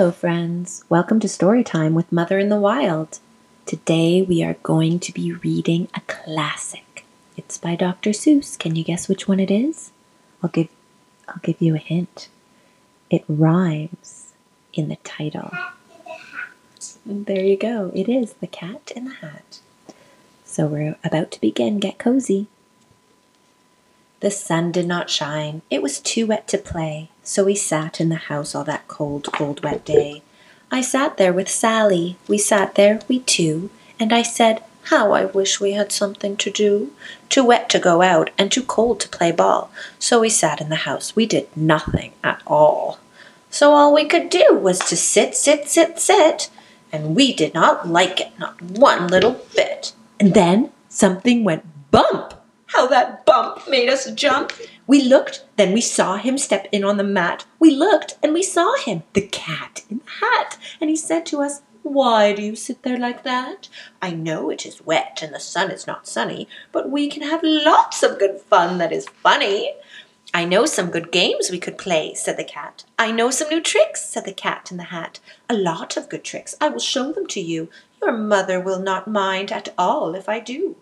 Hello, friends. Welcome to Storytime with Mother in the Wild. Today we are going to be reading a classic. It's by Dr. Seuss. Can you guess which one it is? I'll give I'll give you a hint. It rhymes in the title. There you go. It is The Cat in the Hat. So we're about to begin. Get cozy. The sun did not shine. It was too wet to play. So we sat in the house all that cold, cold, wet day. I sat there with Sally. We sat there, we two. And I said, How I wish we had something to do. Too wet to go out and too cold to play ball. So we sat in the house. We did nothing at all. So all we could do was to sit, sit, sit, sit. And we did not like it, not one little bit. And then something went bump. How that bump made us jump. We looked, then we saw him step in on the mat. We looked, and we saw him, the cat in the hat. And he said to us, Why do you sit there like that? I know it is wet and the sun is not sunny, but we can have lots of good fun that is funny. I know some good games we could play, said the cat. I know some new tricks, said the cat in the hat. A lot of good tricks. I will show them to you. Your mother will not mind at all if I do.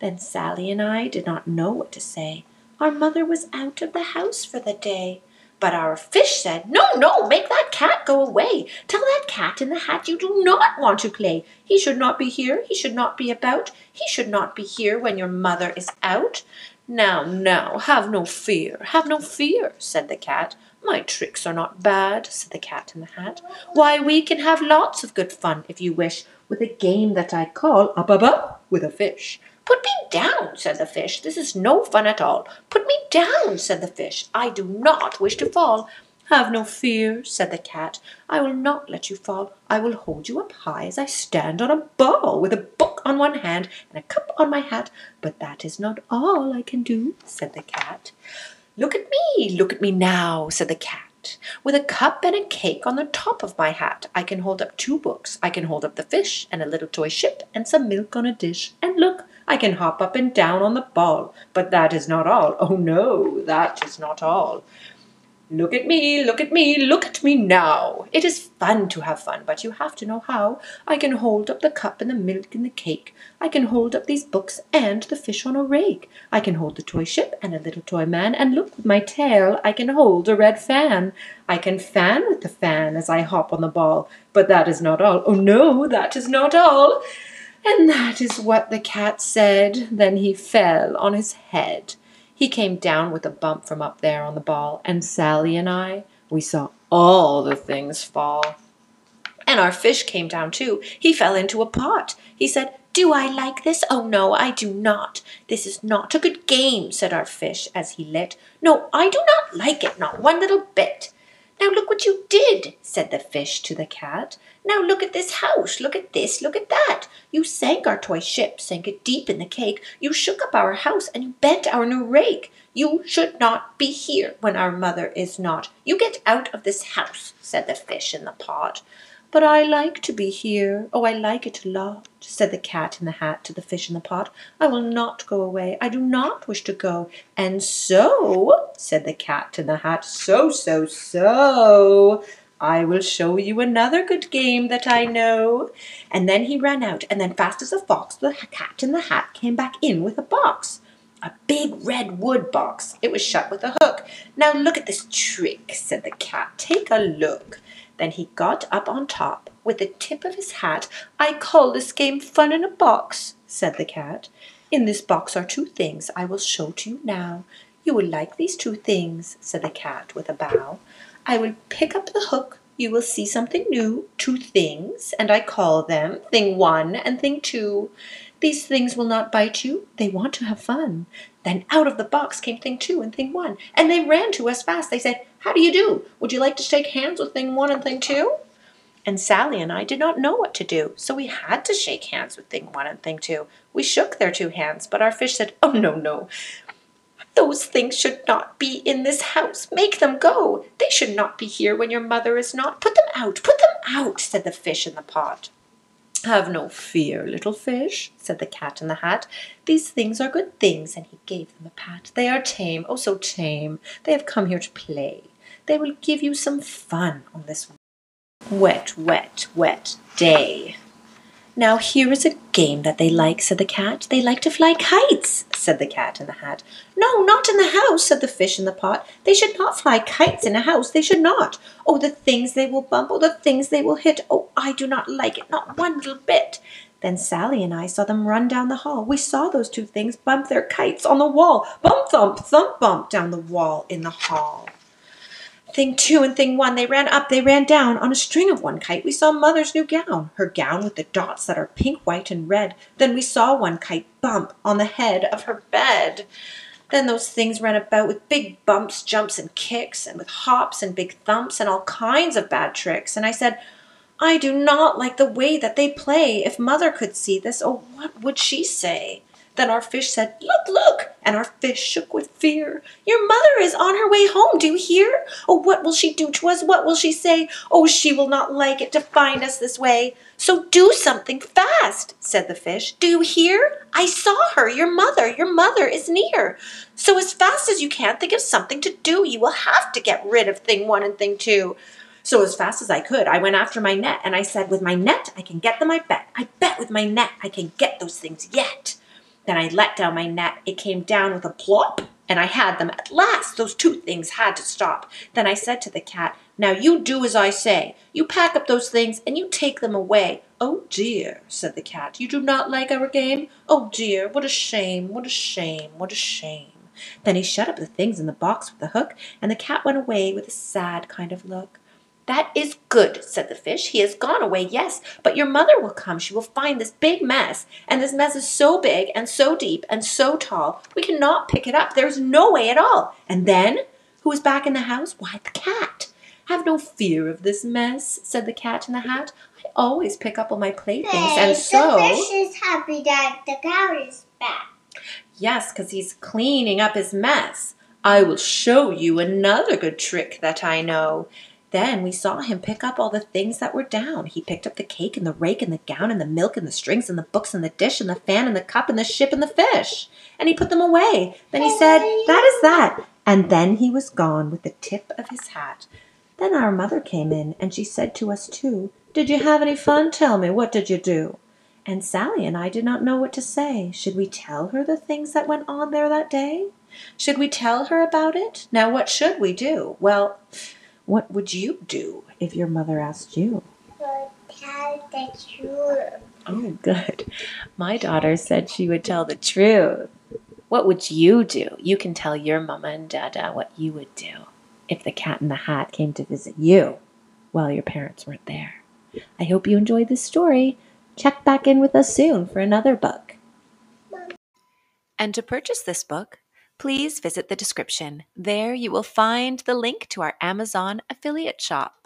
Then Sally and I did not know what to say. Our mother was out of the house for the day. But our fish said, No, no, make that cat go away. Tell that cat in the hat you do not want to play. He should not be here. He should not be about. He should not be here when your mother is out. Now, now, have no fear, have no fear, said the cat. My tricks are not bad, said the cat in the hat. Why, we can have lots of good fun, if you wish, with a game that I call Up Up with a Fish. Put me down, said the fish. This is no fun at all. Put me down, said the fish. I do not wish to fall. Have no fear, said the cat. I will not let you fall. I will hold you up high as I stand on a ball with a book on one hand and a cup on my hat. But that is not all I can do, said the cat. Look at me, look at me now, said the cat. With a cup and a cake on the top of my hat, I can hold up two books. I can hold up the fish and a little toy ship and some milk on a dish. And look, I can hop up and down on the ball. But that is not all. Oh no, that is not all. Look at me, look at me, look at me now. It is fun to have fun, but you have to know how. I can hold up the cup and the milk and the cake. I can hold up these books and the fish on a rake. I can hold the toy ship and a little toy man, and look with my tail, I can hold a red fan. I can fan with the fan as I hop on the ball. But that is not all. Oh no, that is not all. And that is what the cat said. Then he fell on his head. He came down with a bump from up there on the ball, and Sally and I, we saw all the things fall. And our fish came down too. He fell into a pot. He said, Do I like this? Oh no, I do not. This is not a good game, said our fish as he lit. No, I do not like it, not one little bit. Now look what you did, said the fish to the cat. Now look at this house, look at this, look at that. You sank our toy ship, sank it deep in the cake. You shook up our house and you bent our new rake. You should not be here when our mother is not. You get out of this house, said the fish in the pot. But I like to be here. Oh, I like it a lot, said the cat in the hat to the fish in the pot. I will not go away. I do not wish to go. And so, said the cat in the hat, so, so, so, I will show you another good game that I know. And then he ran out, and then fast as a fox, the cat in the hat came back in with a box. A big red wood box. It was shut with a hook. Now look at this trick, said the cat. Take a look. Then he got up on top with the tip of his hat. I call this game fun in a box, said the cat. In this box are two things I will show to you now. You will like these two things, said the cat with a bow. I will pick up the hook. You will see something new, two things, and I call them thing one and thing two. These things will not bite you. They want to have fun. Then out of the box came thing two and thing one, and they ran to us fast. They said, How do you do? Would you like to shake hands with thing one and thing two? And Sally and I did not know what to do, so we had to shake hands with thing one and thing two. We shook their two hands, but our fish said, Oh, no, no. Those things should not be in this house. Make them go. They should not be here when your mother is not. Put them out, put them out, said the fish in the pot. Have no fear, little fish, said the cat in the hat. These things are good things, and he gave them a pat. They are tame, oh so tame. They have come here to play. They will give you some fun on this Wet, wet, wet day. Now here is a game that they like, said the cat. They like to fly kites, said the cat in the hat. No, not in the house, said the fish in the pot. They should not fly kites in a house, they should not. Oh, the things they will bump, oh, the things they will hit. Oh, I do not like it, not one little bit. Then Sally and I saw them run down the hall. We saw those two things bump their kites on the wall. Bump, thump, thump, bump down the wall in the hall. Thing two and thing one, they ran up, they ran down. On a string of one kite, we saw mother's new gown, her gown with the dots that are pink, white, and red. Then we saw one kite bump on the head of her bed. Then those things ran about with big bumps, jumps, and kicks, and with hops and big thumps, and all kinds of bad tricks. And I said, I do not like the way that they play. If mother could see this, oh, what would she say? Then our fish said, Look, look! And our fish shook with fear. Your mother is on her way home, do you hear? Oh, what will she do to us? What will she say? Oh, she will not like it to find us this way. So do something fast, said the fish. Do you hear? I saw her, your mother. Your mother is near. So as fast as you can, think of something to do. You will have to get rid of thing one and thing two. So as fast as I could, I went after my net and I said, With my net, I can get them, I bet. I bet with my net I can get those things yet. Then I let down my net. It came down with a plop, and I had them. At last, those two things had to stop. Then I said to the cat, Now you do as I say. You pack up those things and you take them away. Oh dear, said the cat, you do not like our game? Oh dear, what a shame, what a shame, what a shame. Then he shut up the things in the box with the hook, and the cat went away with a sad kind of look. That is good, said the fish. He has gone away, yes, but your mother will come. She will find this big mess, and this mess is so big and so deep and so tall, we cannot pick it up. There's no way at all. And then, who is back in the house? Why, the cat. Have no fear of this mess, said the cat in the hat. I always pick up all my playthings, Hey, and so. the fish is happy that the cow is back. Yes, because he's cleaning up his mess. I will show you another good trick that I know. Then we saw him pick up all the things that were down. He picked up the cake and the rake and the gown and the milk and the strings and the books and the dish and the fan and the cup and the ship and the fish. And he put them away. Then he said, That is that. And then he was gone with the tip of his hat. Then our mother came in and she said to us too, Did you have any fun? Tell me, what did you do? And Sally and I did not know what to say. Should we tell her the things that went on there that day? Should we tell her about it? Now, what should we do? Well, what would you do if your mother asked you? But tell the truth. Oh, good. My daughter said she would tell the truth. What would you do? You can tell your mama and dada what you would do if the cat in the hat came to visit you while your parents weren't there. I hope you enjoyed this story. Check back in with us soon for another book. And to purchase this book, please visit the description. There you will find the link to our Amazon affiliate shop.